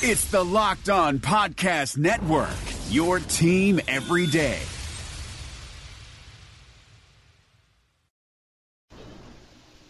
It's the Locked On Podcast Network, your team every day.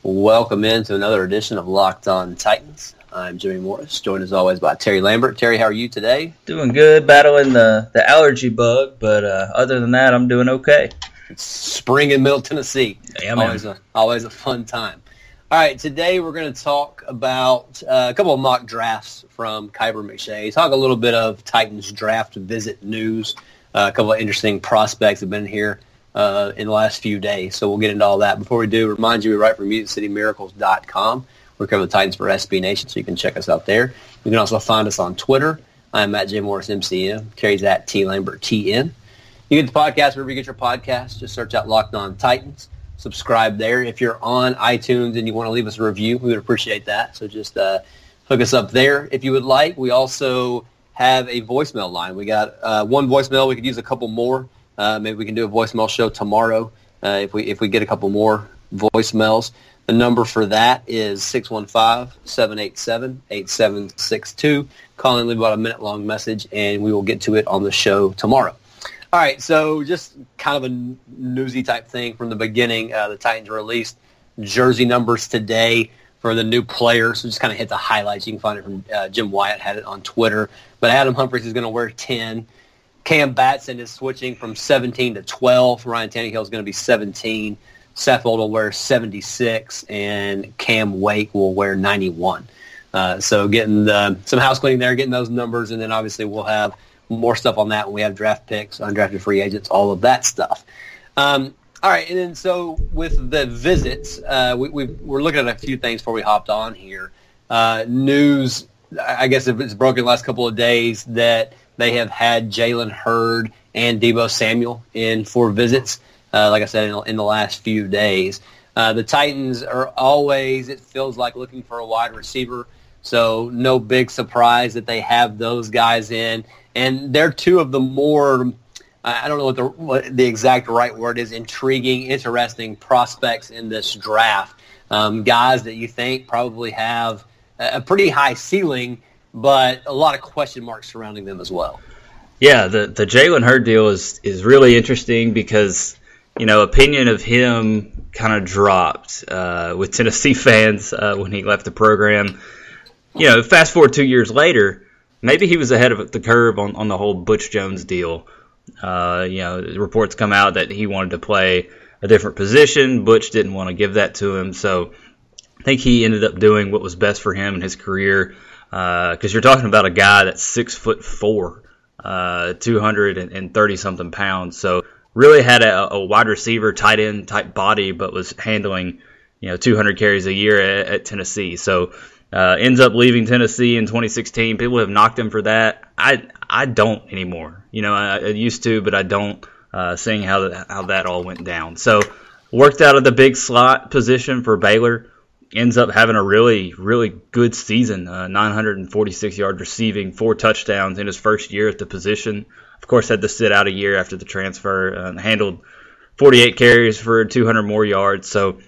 Welcome into another edition of Locked On Titans. I'm Jimmy Morris, joined as always by Terry Lambert. Terry, how are you today? Doing good, battling the, the allergy bug, but uh, other than that, I'm doing okay. It's spring in Middle Tennessee. Yeah, always a always a fun time. All right, today we're going to talk about uh, a couple of mock drafts from Kiper McShay. Talk a little bit of Titans draft visit news. Uh, a couple of interesting prospects have been here uh, in the last few days, so we'll get into all that. Before we do, remind you we write for MusicCityMiracles.com. We cover the Titans for SB Nation, so you can check us out there. You can also find us on Twitter. I'm at J Morris MCM. Carries at T Lambert TN. You get the podcast wherever you get your podcast. Just search out Locked On Titans. Subscribe there. If you're on iTunes and you want to leave us a review, we would appreciate that. So just uh, hook us up there if you would like. We also have a voicemail line. We got uh, one voicemail. We could use a couple more. Uh, maybe we can do a voicemail show tomorrow uh, if we if we get a couple more voicemails. The number for that is 615-787-8762. Call and leave about a minute long message, and we will get to it on the show tomorrow. All right, so just kind of a newsy type thing from the beginning. Uh, the Titans released jersey numbers today for the new players. So just kind of hit the highlights. You can find it from uh, Jim Wyatt had it on Twitter. But Adam Humphries is going to wear 10. Cam Batson is switching from 17 to 12. Ryan Tannehill is going to be 17. Saffold will wear 76, and Cam Wake will wear 91. Uh, so getting the, some house cleaning there, getting those numbers, and then obviously we'll have more stuff on that when we have draft picks, undrafted free agents, all of that stuff. Um, all right, and then so with the visits, uh, we, we're looking at a few things before we hopped on here. Uh, news, I guess it's broken the last couple of days that they have had Jalen Hurd and Deebo Samuel in for visits. Uh, like I said, in, in, the last few days, uh, the Titans are always it feels like looking for a wide receiver. So no big surprise that they have those guys in, and they're two of the more I don't know what the what the exact right word is intriguing, interesting prospects in this draft. Um, guys that you think probably have a pretty high ceiling, but a lot of question marks surrounding them as well. Yeah, the the Jalen Hurd deal is is really interesting because you know opinion of him kind of dropped uh, with Tennessee fans uh, when he left the program. You know, fast forward two years later, maybe he was ahead of the curve on, on the whole Butch Jones deal. Uh, you know, reports come out that he wanted to play a different position. Butch didn't want to give that to him, so I think he ended up doing what was best for him in his career. Because uh, you're talking about a guy that's six foot four, uh, 230 something pounds, so really had a, a, wide receiver, tight end type body, but was handling you know 200 carries a year at, at Tennessee. So uh, ends up leaving Tennessee in 2016. People have knocked him for that. I I don't anymore. You know, I, I used to, but I don't. Uh, seeing how that, how that all went down. So worked out of the big slot position for Baylor. Ends up having a really really good season. Uh, 946 yards receiving, four touchdowns in his first year at the position. Of course, had to sit out a year after the transfer. Handled 48 carries for 200 more yards. So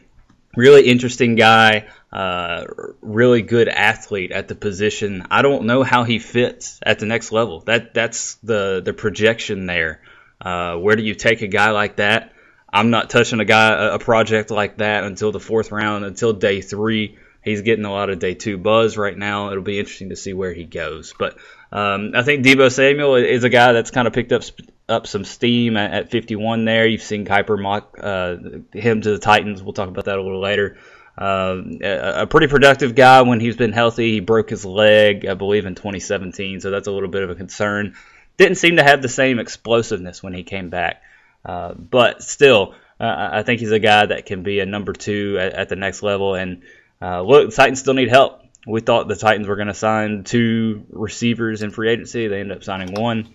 really interesting guy. Uh, really good athlete at the position. I don't know how he fits at the next level. That that's the the projection there. Uh, where do you take a guy like that? I'm not touching a guy a project like that until the fourth round, until day three. He's getting a lot of day two buzz right now. It'll be interesting to see where he goes. But um, I think Deebo Samuel is a guy that's kind of picked up up some steam at, at 51 there. You've seen Kiper mock uh, him to the Titans. We'll talk about that a little later. Uh, a, a, pretty productive guy when he's been healthy. He broke his leg, I believe, in 2017, so that's a little bit of a concern. Didn't seem to have the same explosiveness when he came back, uh, but still, uh, I think he's a guy that can be a number two at, at the next level. And uh, look, the Titans still need help. We thought the Titans were going to sign two receivers in free agency. They ended up signing one.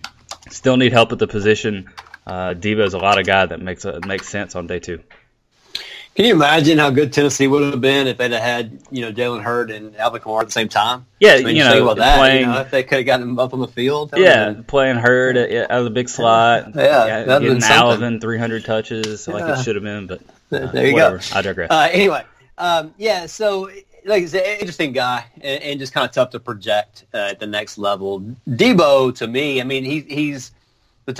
Still need help at the position. Uh, is a lot of guy that makes makes sense on day two. Can you imagine how good Tennessee would have been if they'd have had you know Jalen Hurd and Alvin Kamara at the same time? Yeah, I mean, you know, that. Playing, you know, if they could have gotten him up on the field. Yeah, playing Hurd out of the big slot. Yeah, yeah getting Alvin 300 touches yeah. like it should have been, but uh, there you whatever. go. I digress. Uh, anyway, um, yeah, so like I said, interesting guy and, and just kind of tough to project uh, at the next level. Deebo to me, I mean, he, he's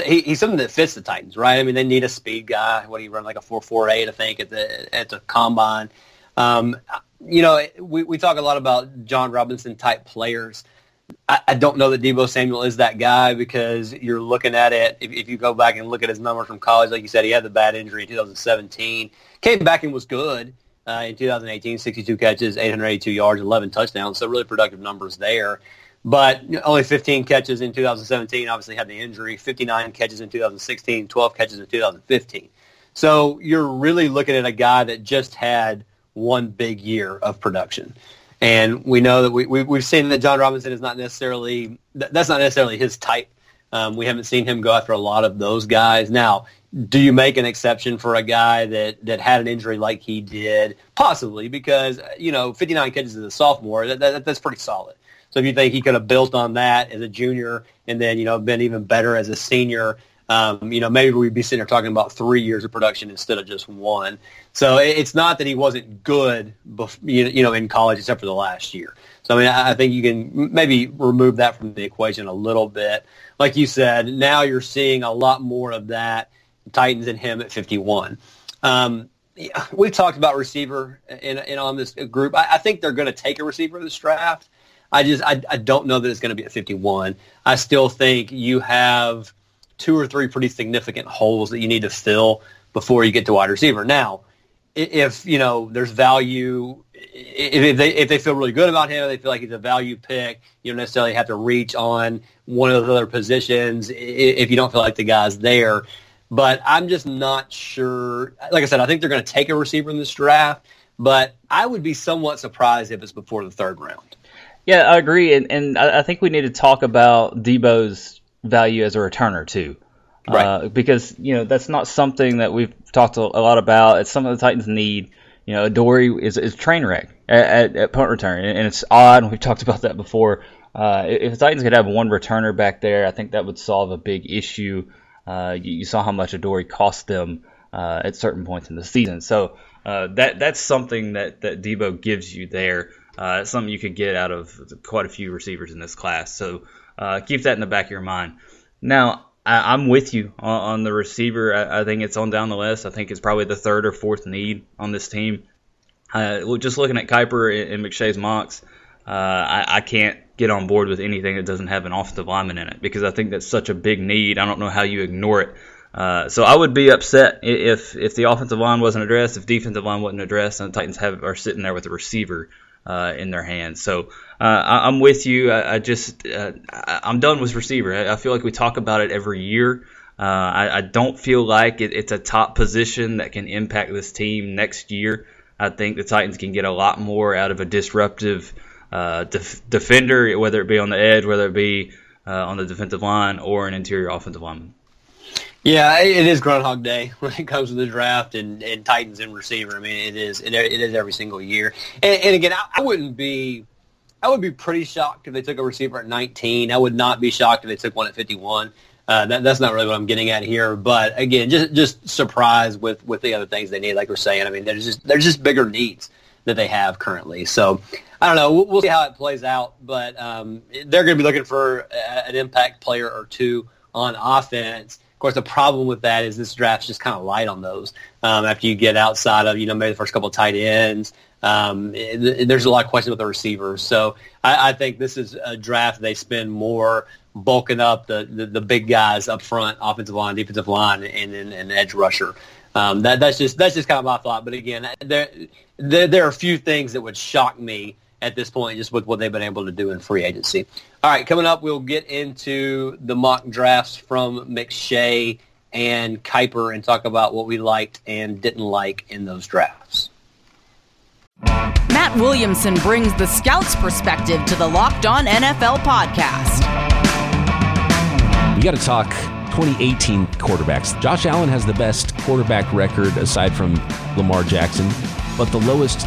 he, he's something that fits the Titans, right? I mean, they need a speed guy. What do you run like a four four eight? I think at the at the combine. Um, you know, we we talk a lot about Jon Robinson type players. I, I, don't know that Deebo Samuel is that guy because you're looking at it. If, if, you go back and look at his numbers from college, like you said, he had the bad injury in 2017. Came back and was good uh, in 2018, 62 catches, 882 yards, 11 touchdowns. So really productive numbers there but only 15 catches in 2017. Obviously had the injury. 59 catches in 2016. 12 catches in 2015. So you're really looking at a guy that just had one big year of production. And we know that we, we, have seen that Jon Robinson is not necessarily, that's not necessarily his type. Um, we haven't seen him go after a lot of those guys. Now, do you make an exception for a guy that, that had an injury like he did? Possibly, because, you know, 59 catches as a sophomore, that, that, that's pretty solid. So if you think he could have built on that as a junior and then, you know, been even better as a senior, um, you know, maybe we'd be sitting here talking about three years of production instead of just one. So it's not that he wasn't good, you know, in college except for the last year. So I mean, I think you can maybe remove that from the equation a little bit. Like you said, now you're seeing a lot more of that. Titans and him at 51. Um, we've talked about receiver in on this group. I, I think they're going to take a receiver this draft. I just I, I don't know that it's going to be at 51. I still think you have two or three pretty significant holes that you need to fill before you get to wide receiver. Now, if you know there's value, if they if they feel really good about him, they feel like he's a value pick. You don't necessarily have to reach on one of those other positions if you don't feel like the guy's there. But I'm just not sure. Like I said, I think they're going to take a receiver in this draft, but I would be somewhat surprised if it's before the third round. Yeah, I agree, and and I think we need to talk about Deebo's value as a returner too, right? Uh, because you know that's not something that we've talked a lot about. It's something the Titans need. You know, Adoree is is train wreck at, at, at punt return, and it's odd. We've talked about that before. Uh, if the Titans could have one returner back there, I think that would solve a big issue. Uh, you, you, saw how much Adoree cost them uh, at certain points in the season, so uh, that that's something that that Deebo gives you there. Uh, something you could get out of quite a few receivers in this class. So uh, keep that in the back of your mind. Now, I, am with you on, on the receiver. I, I, think it's on down the list. I think it's probably the third or fourth need on this team. Uh, just looking at Kiper and, and McShay's mocks, uh, I, I can't get on board with anything that doesn't have an offensive lineman in it because I think that's such a big need. I don't know how you ignore it. Uh, so I would be upset if if the offensive line wasn't addressed, if defensive line wasn't addressed, and the Titans have are sitting there with a receiver uh, in their hands. So uh, I, am with you. I, I just uh, I, am done with receiver. I, I, feel like we talk about it every year. Uh, I, I, don't feel like it, it's a top position that can impact this team next year. I think the Titans can get a lot more out of a disruptive uh, def- defender, whether it be on the edge, whether it be uh, on the defensive line, or an interior offensive lineman. Yeah, it is Groundhog Day when it comes to the draft and, and Titans and receiver. I mean, it is it, it is every single year. And, and again, I, I, wouldn't be I would be pretty shocked if they took a receiver at 19. I would not be shocked if they took one at 51. Uh, that, that's not really what I'm getting at here. But again, just just surprised with with the other things they need. Like we're saying, I mean, there's just there's just bigger needs that they have currently. So I don't know. We'll, we'll see how it plays out. But um, they're going to be looking for a, an impact player or two on offense. Of course, the problem with that is this draft's just kind of light on those. Um, after you get outside of, you know, maybe the first couple of tight ends, um, it, there's a lot of questions with the receivers. So I, I, think this is a draft they spend more bulking up the, the, the, big guys up front, offensive line, defensive line, and then an edge rusher. Um, that, that's just that's just kind of my thought. But again, there, there, there are a few things that would shock me at this point, just with what they've been able to do in free agency. All right, coming up, we'll get into the mock drafts from McShay and Kiper and talk about what we liked and didn't like in those drafts. Matt Williamson brings the scout's perspective to the Locked On NFL podcast. We got to talk 2018 quarterbacks. Josh Allen has the best quarterback record aside from Lamar Jackson, but the lowest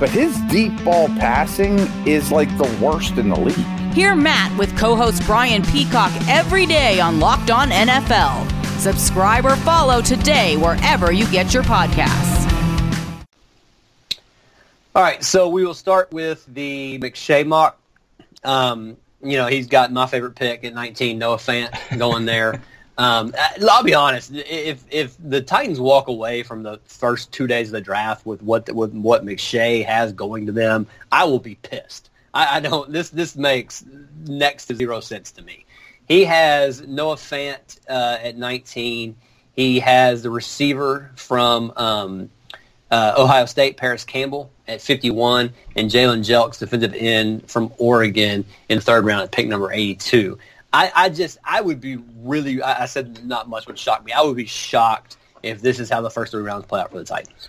But his deep ball passing is like the worst in the league. Hear Matt with co host Brian Peacock every day on Locked On NFL. Subscribe or follow today wherever you get your podcasts. All right, so we will start with the McShay mock. Um, you know, he's got my favorite pick at 19, Noah Fant, going there. Um, I'll be honest. If if the Titans walk away from the first two days of the draft with what with what McShay has going to them, I will be pissed. I, I don't. This this makes next to zero sense to me. He has Noah Fant uh, at 19. He has the receiver from um, uh, Ohio State, Parris Campbell, at 51, and Jalen Jelks, defensive end from Oregon, in the third round at pick number 82. I, I just, I would be really, I, I said not much would shock me. I would be shocked if this is how the first three rounds play out for the Titans.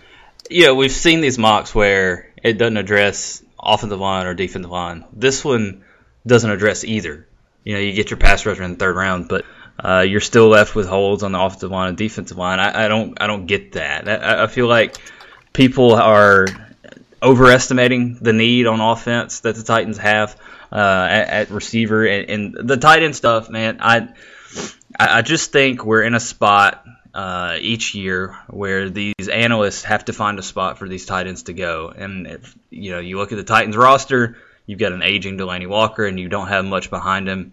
Yeah, we've seen these mocks where it doesn't address offensive line or defensive line. This one doesn't address either you know, you get your pass rusher in the third round, but uh, you're still left with holes on the offensive line and defensive line. I, I don't, I don't get that. I, I, feel like people are overestimating the need on offense that the Titans have uh, at, at, receiver and, and, the tight end stuff. Man, I, I just think we're in a spot uh, each year where these analysts have to find a spot for these tight ends to go. And if you know, you look at the Titans roster You've got an aging Delanie Walker, and you don't have much behind him.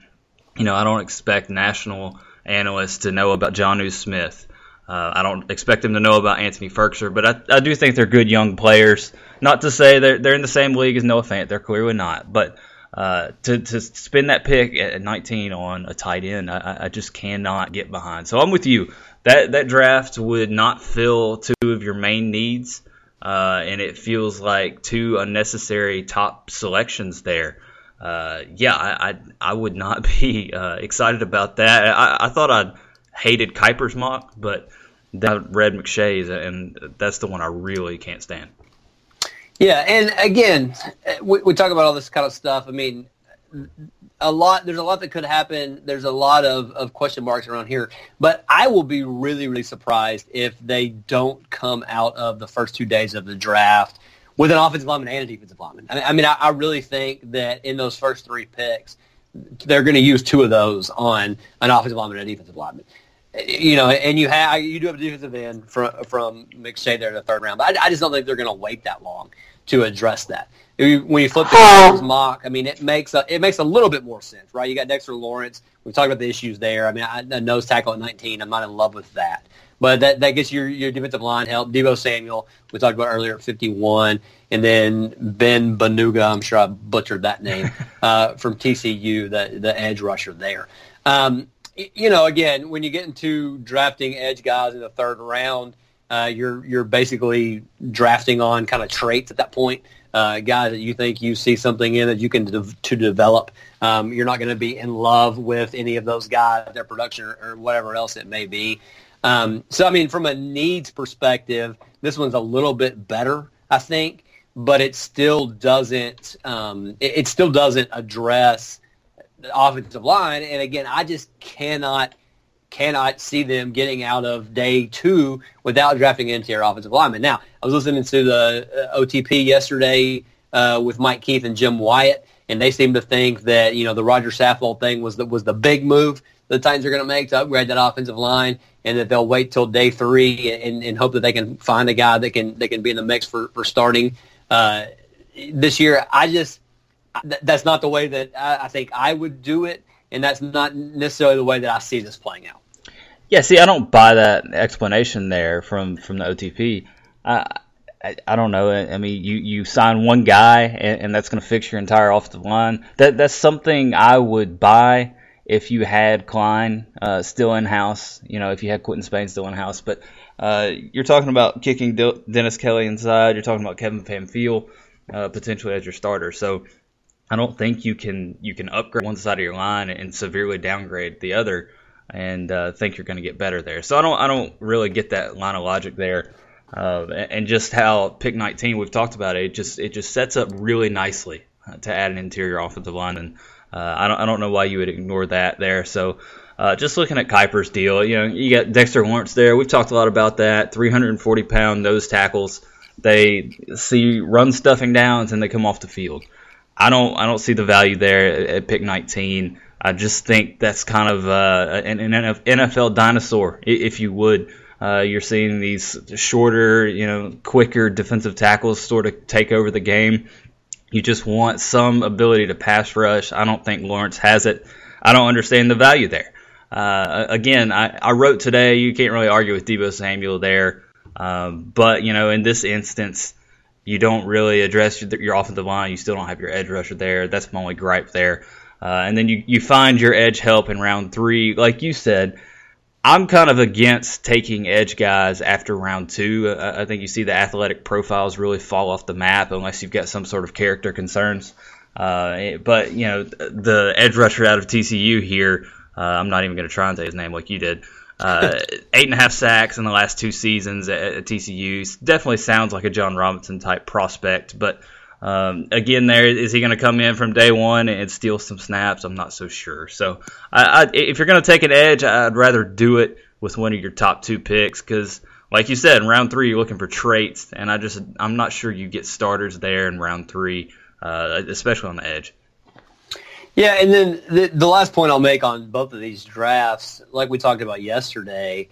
You know, I don't expect national analysts to know about Jonnu Smith. Uh, I don't expect them to know about Anthony Firkser, but I, I do think they're good young players. Not to say they're, they're in the same league as Noah Fant, they're clearly not. But uh, to, to spend that pick at 19 on a tight end, I, I just cannot get behind. So I'm with you. That that draft would not fill two of your main needs uh, and it feels like two unnecessary top selections there. Uh, yeah, I, I, I would not be uh, excited about that. I, I thought I'd hated Kiper's mock, but I read McShay's, and that's the one I really can't stand. Yeah, and again, we, we talk about all this kind of stuff. I mean, a lot. There's a lot that could happen. There's a lot of, of question marks around here. But I will be really, really surprised if they don't come out of the first two days of the draft with an offensive lineman and a defensive lineman. I mean, I, mean, I, I really think that in those first three picks, they're going to use two of those on an offensive lineman and a defensive lineman. You know, and you have you do have a defensive end from from McShay there in the third round, but I, I just don't think they're going to wait that long to address that when you flip the mock, I mean, it makes a, it makes a little bit more sense, right? You got Dexter Lawrence. We've talked about the issues there. I mean, I, a nose tackle at 19, I'm not in love with that. But that, that gets your, your defensive line help. Deebo Samuel, we talked about earlier at 51. And then Ben Banuga, I'm sure I butchered that name, uh, from TCU, the, the edge rusher there. Um, you know, again, when you get into drafting edge guys in the third round, uh, you're you're basically drafting on kind of traits at that point uh, guys that you think you see something in that you can de- to develop. Um, you're not going to be in love with any of those guys, their production or, or whatever else it may be. Um, so, I mean, from a needs perspective, this one's a little bit better, I think, but it still doesn't. Um, it, it still doesn't address the offensive line. And again, I just cannot cannot see them getting out of day two without drafting an interior offensive lineman. Now, I was listening to the uh, OTP yesterday uh, with Mike Keith and Jim Wyatt, and they seem to think that you know the Roger Saffold thing was the, was the big move the Titans are going to make to upgrade that offensive line, and that they'll wait till day three and, and hope that they can find a guy that can that can be in the mix for for starting uh, this year. I just th- that's not the way that I, I think I would do it and that's not necessarily the way that I see this playing out. Yeah, see, I don't buy that explanation there from from the OTP. I I, I don't know. I mean, you, you sign one guy, and, and that's going to fix your entire offensive line. That that's something I would buy if you had Kline uh, still in house. You know, if you had Quinton Spain still in house. But uh, you're talking about kicking Dennis Kelly inside. You're talking about Kevin Pamphile uh, potentially as your starter. So I don't think you can you can upgrade one side of your line and severely downgrade the other, and uh, think you're going to get better there. So I don't I don't really get that line of logic there. uh, and just how pick 19 we've talked about it. It just it just sets up really nicely uh, to add an interior offensive lineman. Uh, I don't I don't know why you would ignore that there. So. Uh, just looking at Kiper's deal, you know, you got Dexter Lawrence there. We've talked a lot about that. 340 pound nose tackles. They see run stuffing downs and they come off the field. I don't I don't see the value there at, pick 19. I just think that's kind of uh, an, NFL dinosaur, if you would. Uh, you're seeing these shorter, you know, quicker defensive tackles sort of take over the game. You just want some ability to pass rush. I don't think Lawrence has it. I don't understand the value there. Uh, again, I, I, wrote today. You can't really argue with Deebo Samuel there, um, but you know, in this instance, you don't really address your, your offensive line. You still don't have your edge rusher there. That's my only gripe there. Uh, and then you, you find your edge help in round three. Like you said, I'm kind of against taking edge guys after round two. I think you see the athletic profiles really fall off the map unless you've got some sort of character concerns. Uh, but, you know, the edge rusher out of TCU here, uh, I'm not even going to try and say his name like you did. Uh, eight and a half sacks in the last two seasons at, at TCU. Definitely sounds like a Jon Robinson type prospect, but um, again, there is he going to come in from day one and steal some snaps? I'm not so sure. So, I, I, if you're going to take an edge, I'd rather do it with one of your top two picks because, like you said, in round three you're looking for traits, and I just I'm not sure you get starters there in round three, uh, especially on the edge. Yeah, and then the, the last point I'll make on both of these drafts, like we talked about yesterday,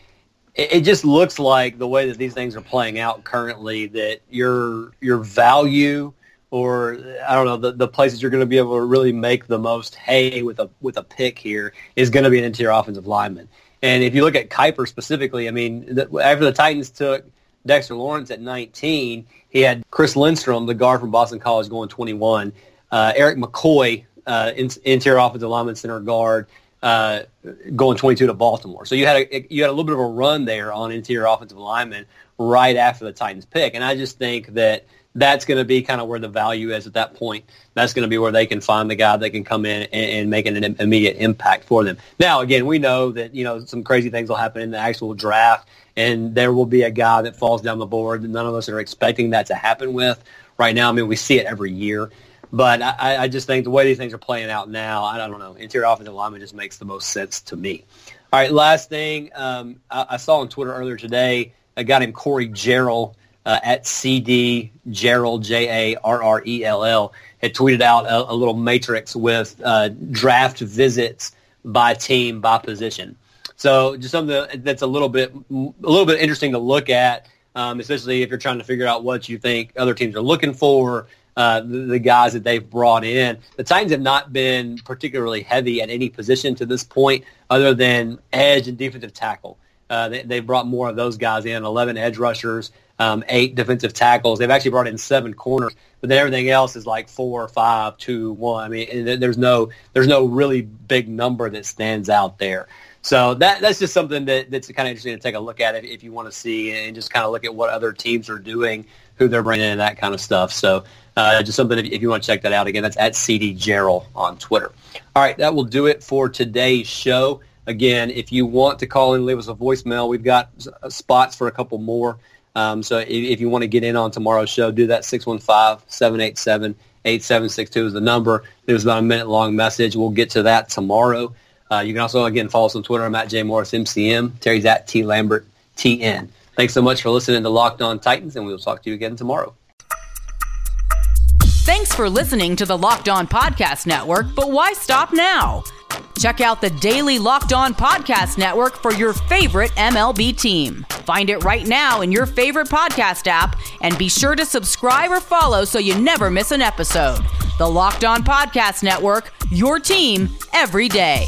it, it just looks like the way that these things are playing out currently that your your value or I don't know the, the places you're going to be able to really make the most hay with a with a pick here is going to be an interior offensive lineman. And if you look at Kiper specifically, I mean, the, after the Titans took Dexter Lawrence at 19, he had Chris Lindstrom, the guard from Boston College, going 21. Uh, Erik McCoy, uh, in, interior offensive lineman, center guard, uh, going 22 to Baltimore. So you had a you had a little bit of a run there on interior offensive lineman right after the Titans pick, and I just think that that's going to be kind of where the value is at that point. That's going to be where they can find the guy that can come in and, and make an, an immediate impact for them. Now, again, we know that you know some crazy things will happen in the actual draft, and there will be a guy that falls down the board that none of us are expecting that to happen with. Right now, I mean, we see it every year. But I, I just think the way these things are playing out now, I don't know. Interior offensive lineman just makes the most sense to me. All right, last thing. Um, I, I saw on Twitter earlier today a guy named Corey Jarrell uh, at CD Jarrell J A R R E L L had tweeted out a, a little matrix with uh, draft visits by team by position. So just something that's a little bit a little bit interesting to look at, um, especially if you're trying to figure out what you think other teams are looking for. Uh, the, the, guys that they've brought in. The Titans have not been particularly heavy at any position to this point, other than edge and defensive tackle. Uh, they, they brought more of those guys in, 11 edge rushers, um, eight defensive tackles. They've actually brought in seven corners, but then everything else is like four, five, two, one. I mean, there's no there's no really big number that stands out there. So that that's just something that, that's kind of interesting to take a look at if, if you want to see and just kind of look at what other teams are doing, who they're bringing in, and that kind of stuff. So uh, just something if, you want to check that out again, that's at CD Jarrell on Twitter. All right, that will do it for today's show. Again, if you want to call in, leave us a voicemail. We've got spots for a couple more. Um, so if, if, you want to get in on tomorrow's show, do that 615-787-8762 is the number. It was about a minute long message. We'll get to that tomorrow. Uh, you can also, again, follow us on Twitter. I'm at J Morris MCM. Terry's at T Lambert TN. Thanks so much for listening to Locked On Titans, and we will talk to you again tomorrow. Thanks for listening to the Locked On Podcast Network, but why stop now? Check out the daily Locked On Podcast Network for your favorite MLB team. Find it right now in your favorite podcast app and be sure to subscribe or follow so you never miss an episode. The Locked On Podcast Network, your team every day.